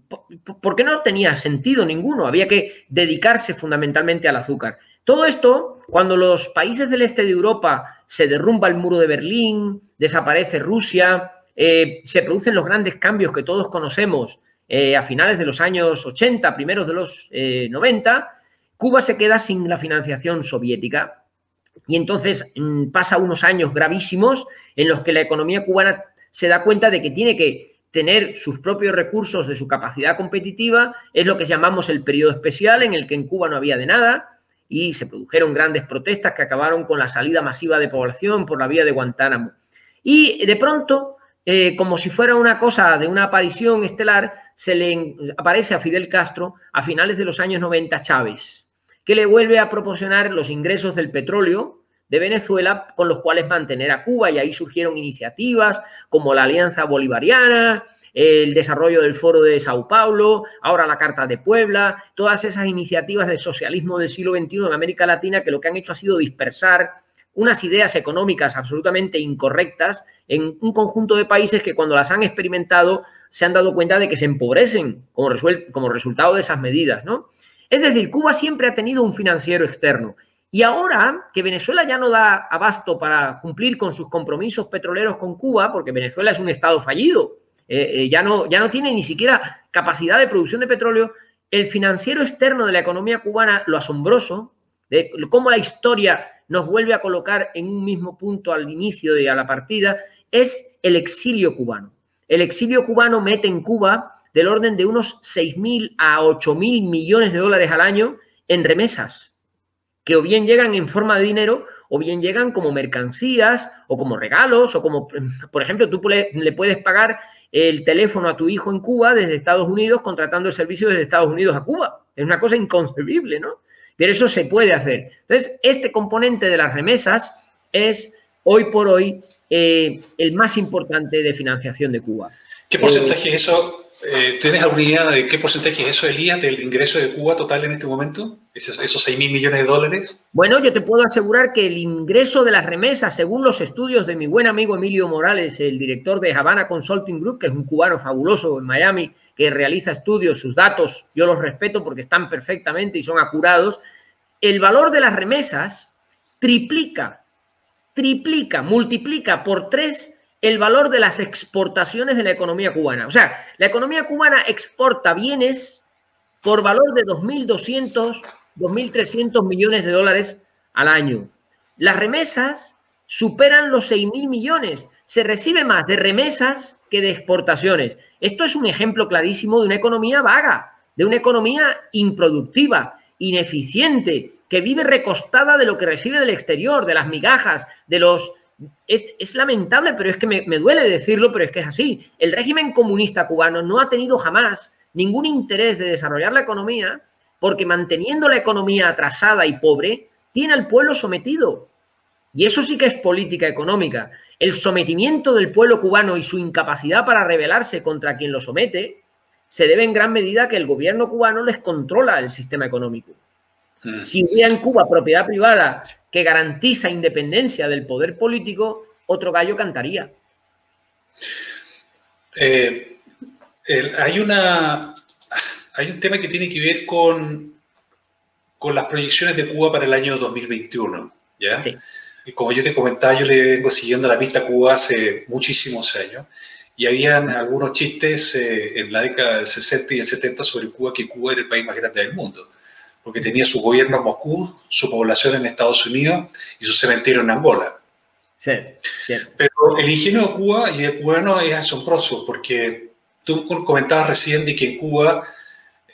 porque no tenía sentido ninguno, había que dedicarse fundamentalmente al azúcar. Todo esto, cuando los países del este de Europa se derrumba el muro de Berlín, desaparece Rusia, eh, se producen los grandes cambios que todos conocemos eh, a finales de los años 80, primeros de los 90, Cuba se queda sin la financiación soviética y entonces mm, pasa unos años gravísimos en los que la economía cubana se da cuenta de que tiene que tener sus propios recursos de su capacidad competitiva, es lo que llamamos el periodo especial, en el que en Cuba no había de nada y se produjeron grandes protestas que acabaron con la salida masiva de población por la vía de Guantánamo. Y de pronto, eh, como si fuera una cosa de una aparición estelar, se le aparece a Fidel Castro a finales de los años 90 Chávez que le vuelve a proporcionar los ingresos del petróleo de Venezuela con los cuales mantener a Cuba y ahí surgieron iniciativas como la Alianza Bolivariana, el desarrollo del Foro de Sao Paulo, ahora la Carta de Puebla, todas esas iniciativas del socialismo del siglo XXI en América Latina que lo que han hecho ha sido dispersar unas ideas económicas absolutamente incorrectas en un conjunto de países que cuando las han experimentado se han dado cuenta de que se empobrecen como, como resultado de esas medidas, ¿no? Es decir, Cuba siempre ha tenido un financiero externo. Y ahora que Venezuela ya no da abasto para cumplir con sus compromisos petroleros con Cuba, porque Venezuela es un estado fallido, eh, eh, ya, no, ya no tiene ni siquiera capacidad de producción de petróleo, el financiero externo de la economía cubana, lo asombroso, de cómo la historia nos vuelve a colocar en un mismo punto al inicio de a la partida, es el exilio cubano. El exilio cubano mete en Cuba del orden de unos 6.000 a 8.000 millones de dólares al año en remesas, que o bien llegan en forma de dinero o bien llegan como mercancías o como regalos o como, por ejemplo, tú le puedes pagar el teléfono a tu hijo en Cuba desde Estados Unidos contratando el servicio desde Estados Unidos a Cuba. Es una cosa inconcebible, ¿no? Pero eso se puede hacer. Entonces, este componente de las remesas es hoy por hoy eh, el más importante de financiación de Cuba. ¿Qué porcentaje es eso eh, ¿Tienes alguna idea de qué porcentaje es eso, Elías, del ingreso de Cuba total en este momento? ¿Esos, esos 6 mil millones de dólares? Bueno, yo te puedo asegurar que el ingreso de las remesas, según los estudios de mi buen amigo Emilio Morales, el director de Havana Consulting Group, que es un cubano fabuloso en Miami, que realiza estudios, sus datos, yo los respeto porque están perfectamente y son acurados, el valor de las remesas triplica, triplica, multiplica por tres el valor de las exportaciones de la economía cubana. O sea, la economía cubana exporta bienes por valor de 2.200, 2.300 millones de dólares al año. Las remesas superan los 6.000 millones. Se recibe más de remesas que de exportaciones. Esto es un ejemplo clarísimo de una economía vaga, de una economía improductiva, ineficiente, que vive recostada de lo que recibe del exterior, de las migajas, de los es, lamentable, pero es que me, me, duele decirlo, pero es que es así. El régimen comunista cubano no ha tenido jamás ningún interés de desarrollar la economía porque manteniendo la economía atrasada y pobre, tiene al pueblo sometido. Y eso sí que es política económica. el sometimiento del pueblo cubano y su incapacidad para rebelarse contra quien lo somete se debe en gran medida a que el gobierno cubano les controla el sistema económico. Mm. Si hubiera en Cuba propiedad privada que garantiza independencia del poder político, otro gallo cantaría. Eh, hay, una, hay un tema que tiene que ver con, con las proyecciones de Cuba para el año 2021. ¿ya? Y como yo te comentaba, yo le vengo siguiendo la pista a Cuba hace muchísimos años y habían algunos chistes eh, en la década del 60 y el 70 sobre Cuba, que Cuba era el país más grande del mundo porque tenía su gobierno en Moscú, su población en Estados Unidos y su cementerio en Angola. Sí, Pero el ingenio de Cuba y de cubano es asombroso, porque tú comentabas recién de que en Cuba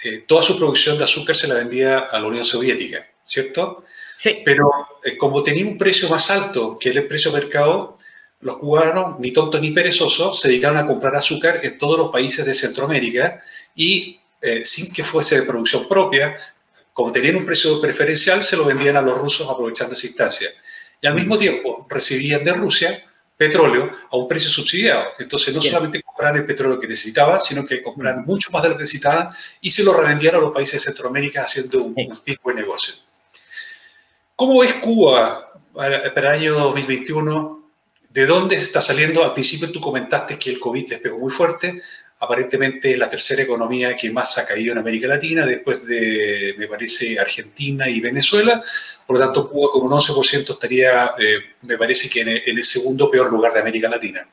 eh, toda su producción de azúcar se la vendía a la Unión Soviética, ¿cierto? Sí. Pero eh, como tenía un precio más alto que el precio mercado, los cubanos, ni tontos ni perezosos, se dedicaron a comprar azúcar en todos los países de Centroamérica y eh, sin que fuese de producción propia, como tenían un precio preferencial, se lo vendían a los rusos aprovechando esa instancia. Y al mismo tiempo recibían de Rusia petróleo a un precio subsidiado. Entonces no solamente compraban el petróleo que necesitaban, sino que compraban mm. mucho más de lo que necesitaban y se lo revendían a los países de Centroamérica haciendo un, pico de negocio. ¿Cómo es Cuba para el año 2021? ¿De dónde está saliendo? Al principio tú comentaste que el COVID despegó muy fuerte aparentemente la tercera economía que más ha caído en América Latina, después de, me parece, Argentina y Venezuela. Por lo tanto, Cuba con un 11% estaría, eh, me parece que en el, segundo peor lugar de América Latina.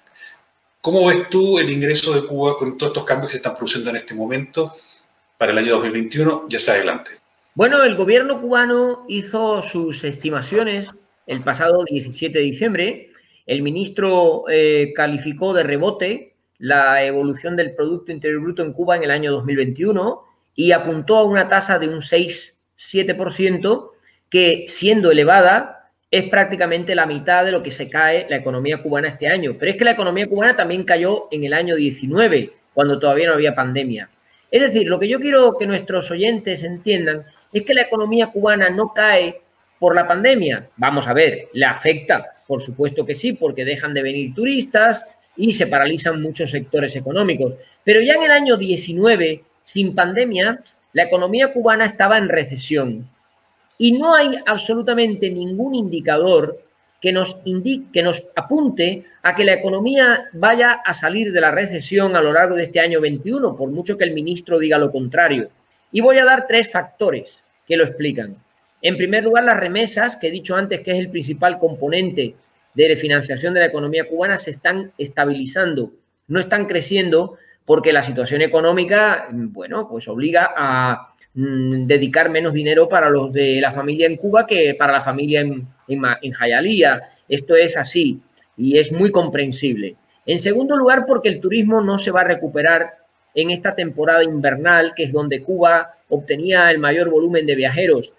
¿Cómo ves tú el ingreso de Cuba con todos estos cambios que se están produciendo en este momento para el año 2021? Ya está adelante. Bueno, el gobierno cubano hizo sus estimaciones el pasado 17 de diciembre. El ministro eh, calificó de rebote la evolución del Producto Interior Bruto en Cuba en el año 2021 y apuntó a una tasa de un 6-7% que, siendo elevada, es prácticamente la mitad de lo que se cae la economía cubana este año. Pero es que la economía cubana también cayó en el año 19, cuando todavía no había pandemia. Es decir, lo que yo quiero que nuestros oyentes entiendan es que la economía cubana no cae por la pandemia. Vamos a ver, ¿le afecta? Por supuesto que sí, porque dejan de venir turistas, y se paralizan muchos sectores económicos. Pero ya en el año 19, sin pandemia, la economía cubana estaba en recesión y no hay absolutamente ningún indicador que nos indique, que nos apunte a que la economía vaya a salir de la recesión a lo largo de este año 21, por mucho que el ministro diga lo contrario. Y voy a dar tres factores que lo explican. En primer lugar, las remesas, que he dicho antes que es el principal componente de financiación de la economía cubana se están estabilizando, no están creciendo porque la situación económica, bueno, pues obliga a mm, dedicar menos dinero para los de la familia en Cuba que para la familia en, en, en Jayalía. Esto es así y es muy comprensible. En segundo lugar, porque el turismo no se va a recuperar en esta temporada invernal, que es donde Cuba obtenía el mayor volumen de viajeros.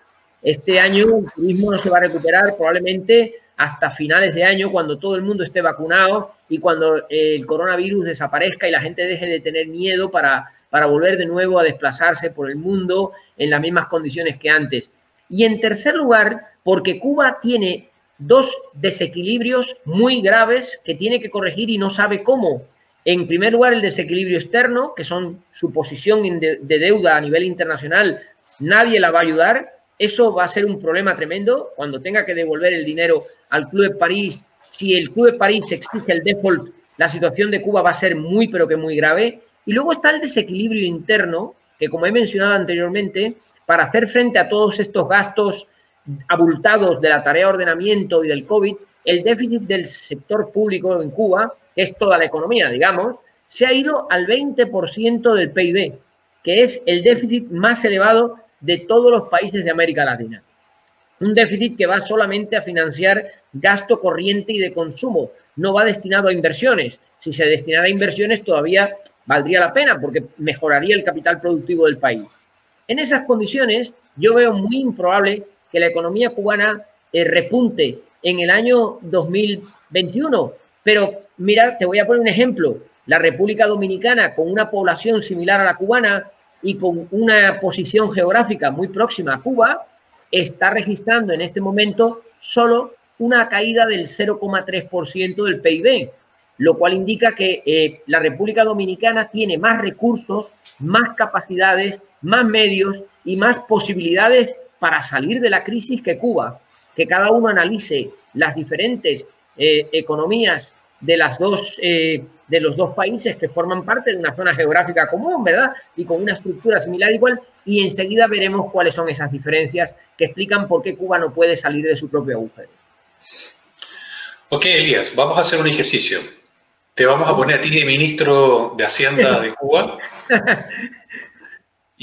Este año el turismo no se va a recuperar probablemente hasta finales de año, cuando todo el mundo esté vacunado y cuando el coronavirus desaparezca y la gente deje de tener miedo para, para volver de nuevo a desplazarse por el mundo en las mismas condiciones que antes. Y en tercer lugar, porque Cuba tiene dos desequilibrios muy graves que tiene que corregir y no sabe cómo. En primer lugar, el desequilibrio externo, que son su posición de deuda a nivel internacional, nadie la va a ayudar. Eso va a ser un problema tremendo cuando tenga que devolver el dinero al Club de París. Si el Club de París exige el default, la situación de Cuba va a ser muy, pero que muy grave. Y luego está el desequilibrio interno, que como he mencionado anteriormente, para hacer frente a todos estos gastos abultados de la tarea de ordenamiento y del COVID, el déficit del sector público en Cuba, que es toda la economía, digamos, se ha ido al 20% del PIB, que es el déficit más elevado de todos los países de América Latina. Un déficit que va solamente a financiar gasto corriente y de consumo, no va destinado a inversiones. Si se destinara a inversiones todavía valdría la pena porque mejoraría el capital productivo del país. En esas condiciones, yo veo muy improbable que la economía cubana eh, repunte en el año 2021. Pero mira, te voy a poner un ejemplo. La República Dominicana, con una población similar a la cubana, y con una posición geográfica muy próxima a Cuba, está registrando en este momento solo una caída del 0,3% del PIB, lo cual indica que eh, la República Dominicana tiene más recursos, más capacidades, más medios y más posibilidades para salir de la crisis que Cuba. Que cada uno analice las diferentes eh, economías de, las dos, eh, de los dos países que forman parte de una zona geográfica común, ¿verdad? Y con una estructura similar igual, y enseguida veremos cuáles son esas diferencias que explican por qué Cuba no puede salir de su propio agujero. Ok, Elías, vamos a hacer un ejercicio. Te vamos a poner a ti de ministro de Hacienda de Cuba.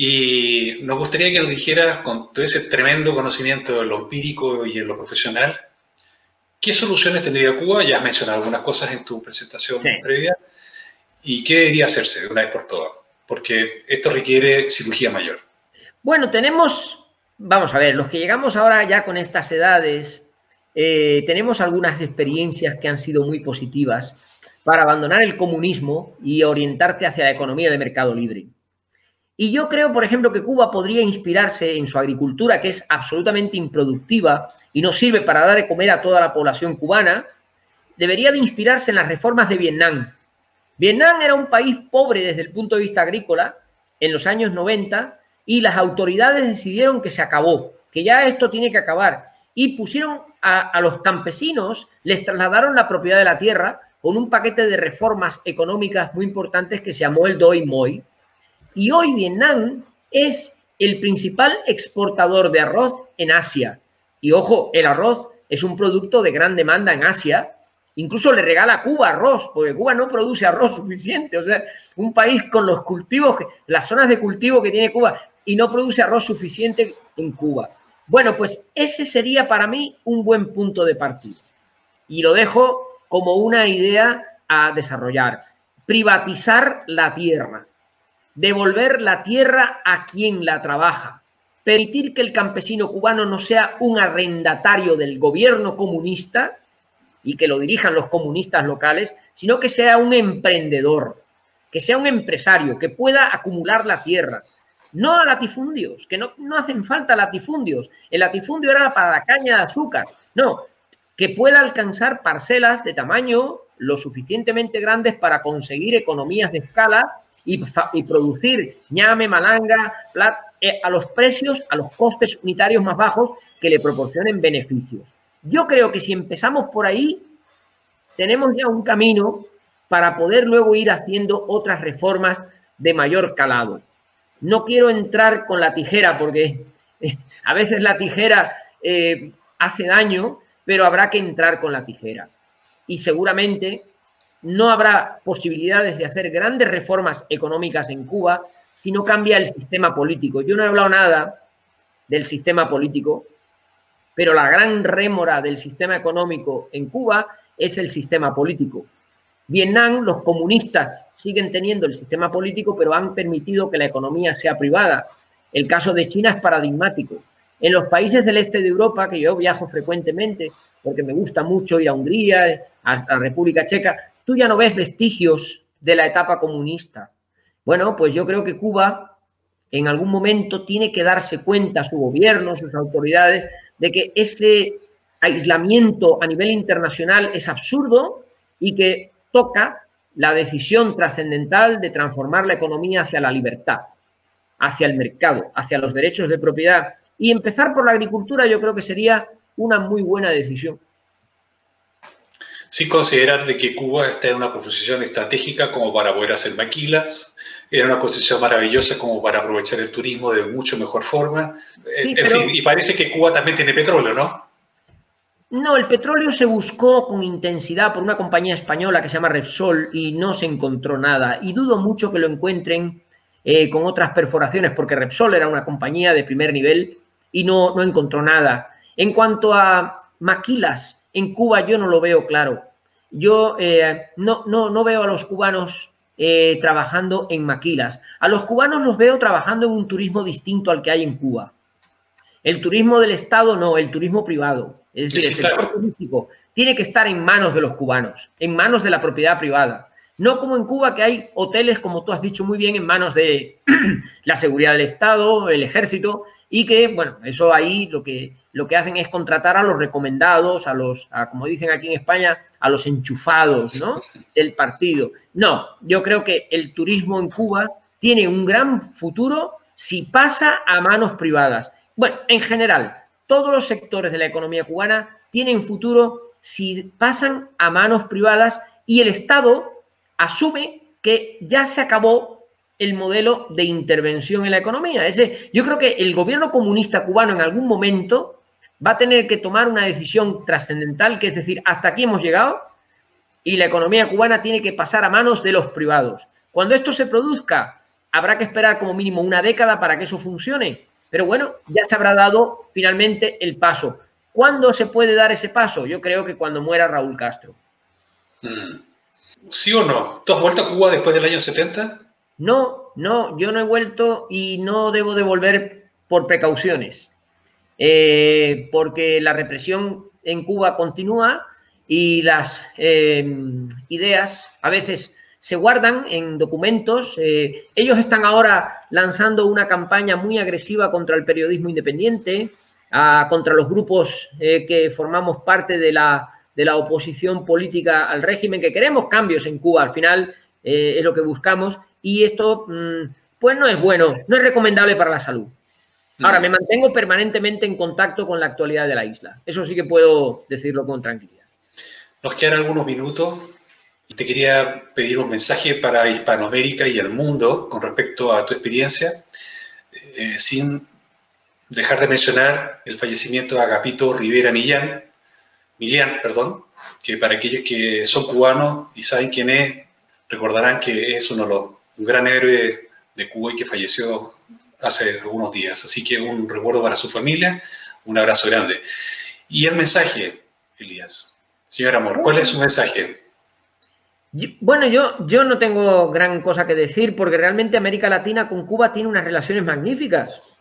Y nos gustaría que nos dijeras, con todo ese tremendo conocimiento en lo empírico y en lo profesional, ¿qué soluciones tendría Cuba? Ya has mencionado algunas cosas en tu presentación previa. ¿Y qué debería hacerse de una vez por todas? Porque esto requiere cirugía mayor. Bueno, tenemos, vamos a ver, los que llegamos ahora ya con estas edades, eh, tenemos algunas experiencias que han sido muy positivas para abandonar el comunismo y orientarte hacia la economía de mercado libre. Y yo creo, por ejemplo, que Cuba podría inspirarse en su agricultura, que es absolutamente improductiva y no sirve para dar de comer a toda la población cubana, debería de inspirarse en las reformas de Vietnam. Vietnam era un país pobre desde el punto de vista agrícola en los años 90 y las autoridades decidieron que se acabó, que ya esto tiene que acabar. Y pusieron a, los campesinos, les trasladaron la propiedad de la tierra con un paquete de reformas económicas muy importantes que se llamó el Doi Moi. Y hoy Vietnam es el principal exportador de arroz en Asia. Y ojo, el arroz es un producto de gran demanda en Asia. Incluso le regala a Cuba arroz, porque Cuba no produce arroz suficiente. O sea, un país con los cultivos, las zonas de cultivo que tiene Cuba y no produce arroz suficiente en Cuba. Bueno, pues ese sería para mí un buen punto de partida. Y lo dejo como una idea a desarrollar. Privatizar la tierra. Devolver la tierra a quien la trabaja. Permitir que el campesino cubano no sea un arrendatario del gobierno comunista y que lo dirijan los comunistas locales, sino que sea un emprendedor, que sea un empresario, que pueda acumular la tierra, no a latifundios, que no, no hacen falta latifundios. El latifundio era para la caña de azúcar. No, que pueda alcanzar parcelas de tamaño lo suficientemente grandes para conseguir economías de escala y, y producir ñame, malanga, eh, a los precios, a los costes unitarios más bajos que le proporcionen beneficios. Yo creo que si empezamos por ahí, tenemos ya un camino para poder luego ir haciendo otras reformas de mayor calado. No quiero entrar con la tijera porque eh, a veces la tijera eh, hace daño, pero habrá que entrar con la tijera. Y seguramente no habrá posibilidades de hacer grandes reformas económicas en Cuba si no cambia el sistema político. Yo no he hablado nada del sistema político, pero la gran rémora del sistema económico en Cuba es el sistema político. Vietnam, los comunistas siguen teniendo el sistema político, pero han permitido que la economía sea privada. El caso de China es paradigmático. En los países del este de Europa, que yo viajo frecuentemente, porque me gusta mucho ir a Hungría, a la República Checa, tú ya no ves vestigios de la etapa comunista. Bueno, pues yo creo que Cuba en algún momento tiene que darse cuenta, su gobierno, sus autoridades, de que ese aislamiento a nivel internacional es absurdo y que toca la decisión trascendental de transformar la economía hacia la libertad, hacia el mercado, hacia los derechos de propiedad. Y empezar por la agricultura yo creo que sería una muy buena decisión. Sin considerar de que Cuba está en una posición estratégica como para poder hacer maquilas, en una posición maravillosa como para aprovechar el turismo de mucho mejor forma. en fin, y parece que Cuba también tiene petróleo, ¿no? No, el petróleo se buscó con intensidad por una compañía española que se llama Repsol y no se encontró nada. Y dudo mucho que lo encuentren eh, con otras perforaciones, porque Repsol era una compañía de primer nivel y no, no encontró nada. En cuanto a maquilas, en Cuba yo no lo veo claro. Yo eh, no, no, no, veo a los cubanos eh, trabajando en maquilas. A los cubanos los veo trabajando en un turismo distinto al que hay en Cuba. El turismo del Estado no, el turismo privado. Es decir, el sector turístico tiene que estar en manos de los cubanos, en manos de la propiedad privada. No como en Cuba, que hay hoteles, como tú has dicho muy bien, en manos de la seguridad del Estado, el ejército, y que, bueno, eso ahí lo que lo que hacen es contratar a los recomendados, a los, como dicen aquí en España, a los enchufados, ¿no? Del partido. No, yo creo que el turismo en Cuba tiene un gran futuro si pasa a manos privadas. Bueno, en general, todos los sectores de la economía cubana tienen futuro si pasan a manos privadas y el Estado asume que ya se acabó el modelo de intervención en la economía. Ese, yo creo que el gobierno comunista cubano en algún momento va a tener que tomar una decisión trascendental, que es decir, hasta aquí hemos llegado y la economía cubana tiene que pasar a manos de los privados. Cuando esto se produzca, habrá que esperar como mínimo una década para que eso funcione, pero bueno, ya se habrá dado finalmente el paso. ¿Cuándo se puede dar ese paso? Yo creo que cuando muera Raúl Castro. Mm. ¿Sí o no? ¿Tú has vuelto a Cuba después del año 70? No, no, yo no he vuelto y no debo de volver por precauciones. Eh, porque la represión en Cuba continúa y las eh, ideas a veces se guardan en documentos. Eh, ellos están ahora lanzando una campaña muy agresiva contra el periodismo independiente, contra los grupos que formamos parte de la, de la, oposición política al régimen, que queremos cambios en Cuba, al final es lo que buscamos, y esto mm, pues no es bueno, no es recomendable para la salud. Ahora, me mantengo permanentemente en contacto con la actualidad de la isla. Eso sí que puedo decirlo con tranquilidad. Nos quedan algunos minutos. Te quería pedir un mensaje para Hispanoamérica y el mundo con respecto a tu experiencia, eh, sin dejar de mencionar el fallecimiento de Agapito Rivera Millán, Millán, perdón, que para aquellos que son cubanos y saben quién es, recordarán que es uno de los, un gran héroe de Cuba y que falleció hace algunos días. Así que un recuerdo para su familia, un abrazo grande. Y el mensaje, Elías. Señor Amor, ¿cuál es su mensaje? Bueno, yo, yo no tengo gran cosa que decir porque realmente América Latina con Cuba tiene unas relaciones magníficas.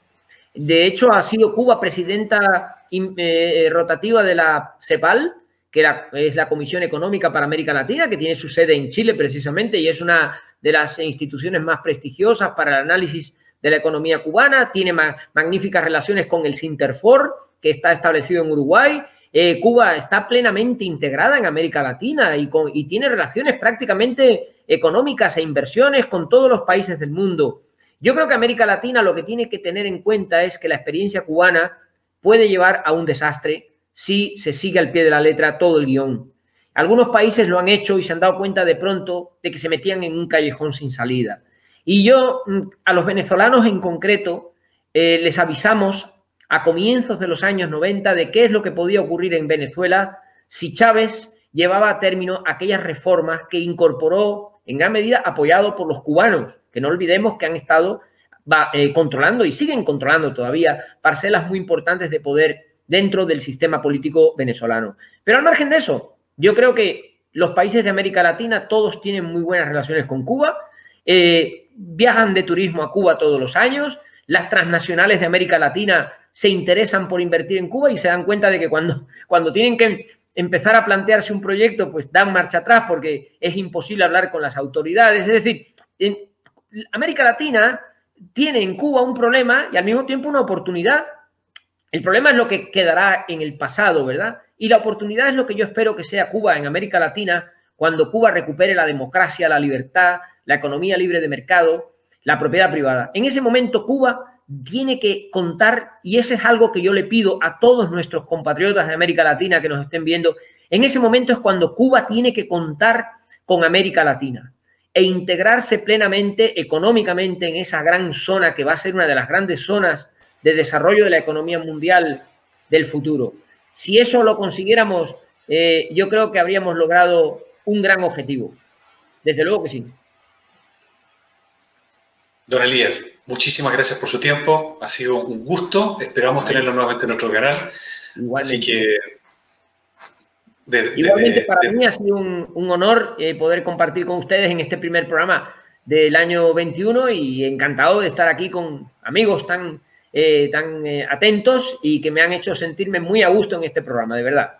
De hecho, ha sido Cuba presidenta eh, rotativa de la CEPAL, que es la Comisión Económica para América Latina, que tiene su sede en Chile precisamente y es una de las instituciones más prestigiosas para el análisis de la economía cubana, tiene magníficas relaciones con el Sinterfor, que está establecido en Uruguay. Eh, Cuba está plenamente integrada en América Latina y, y tiene relaciones prácticamente económicas e inversiones con todos los países del mundo. Yo creo que América Latina lo que tiene que tener en cuenta es que la experiencia cubana puede llevar a un desastre si se sigue al pie de la letra todo el guion. Algunos países lo han hecho y se han dado cuenta de pronto de que se metían en un callejón sin salida. Y yo, mm, a los venezolanos en concreto, eh, les avisamos a comienzos de los años 90 de qué es lo que podía ocurrir en Venezuela si Chávez llevaba a término aquellas reformas que incorporó en gran medida apoyado por los cubanos, que no olvidemos que han estado eh, controlando y siguen controlando todavía parcelas muy importantes de poder dentro del sistema político venezolano. Pero al margen de eso, yo creo que los países de América Latina todos tienen muy buenas relaciones con Cuba. Eh, viajan de turismo a Cuba todos los años, las transnacionales de América Latina se interesan por invertir en Cuba y se dan cuenta de que cuando, cuando tienen que empezar a plantearse un proyecto, pues dan marcha atrás porque es imposible hablar con las autoridades. Es decir, en América Latina tiene en Cuba un problema y al mismo tiempo una oportunidad. El problema es lo que quedará en el pasado, ¿verdad? Y la oportunidad es lo que yo espero que sea Cuba en América Latina cuando Cuba recupere la democracia, la libertad, la economía libre de mercado, la propiedad privada. En ese momento Cuba tiene que contar, y eso es algo que yo le pido a todos nuestros compatriotas de América Latina que nos estén viendo, en ese momento es cuando Cuba tiene que contar con América Latina e integrarse plenamente económicamente en esa gran zona que va a ser una de las grandes zonas de desarrollo de la economía mundial del futuro. Si eso lo consiguiéramos, eh, yo creo que habríamos logrado un gran objetivo. Desde luego que sí. Don Elías, muchísimas gracias por su tiempo. Ha sido un gusto. Esperamos tenerlo nuevamente en nuestro canal. Igualmente. Así que. Igualmente, para mí ha sido un, honor eh, poder compartir con ustedes en este primer programa del año 21 y encantado de estar aquí con amigos tan, eh, tan eh, atentos y que me han hecho sentirme muy a gusto en este programa, de verdad.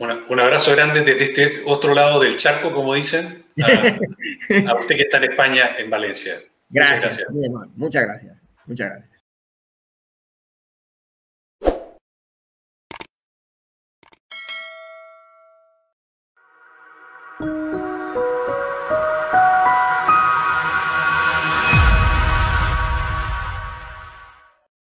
Un abrazo grande desde este otro lado del charco, como dicen, a usted que está en España, en Valencia. Gracias. Muchas gracias. Muchas gracias. Muchas gracias.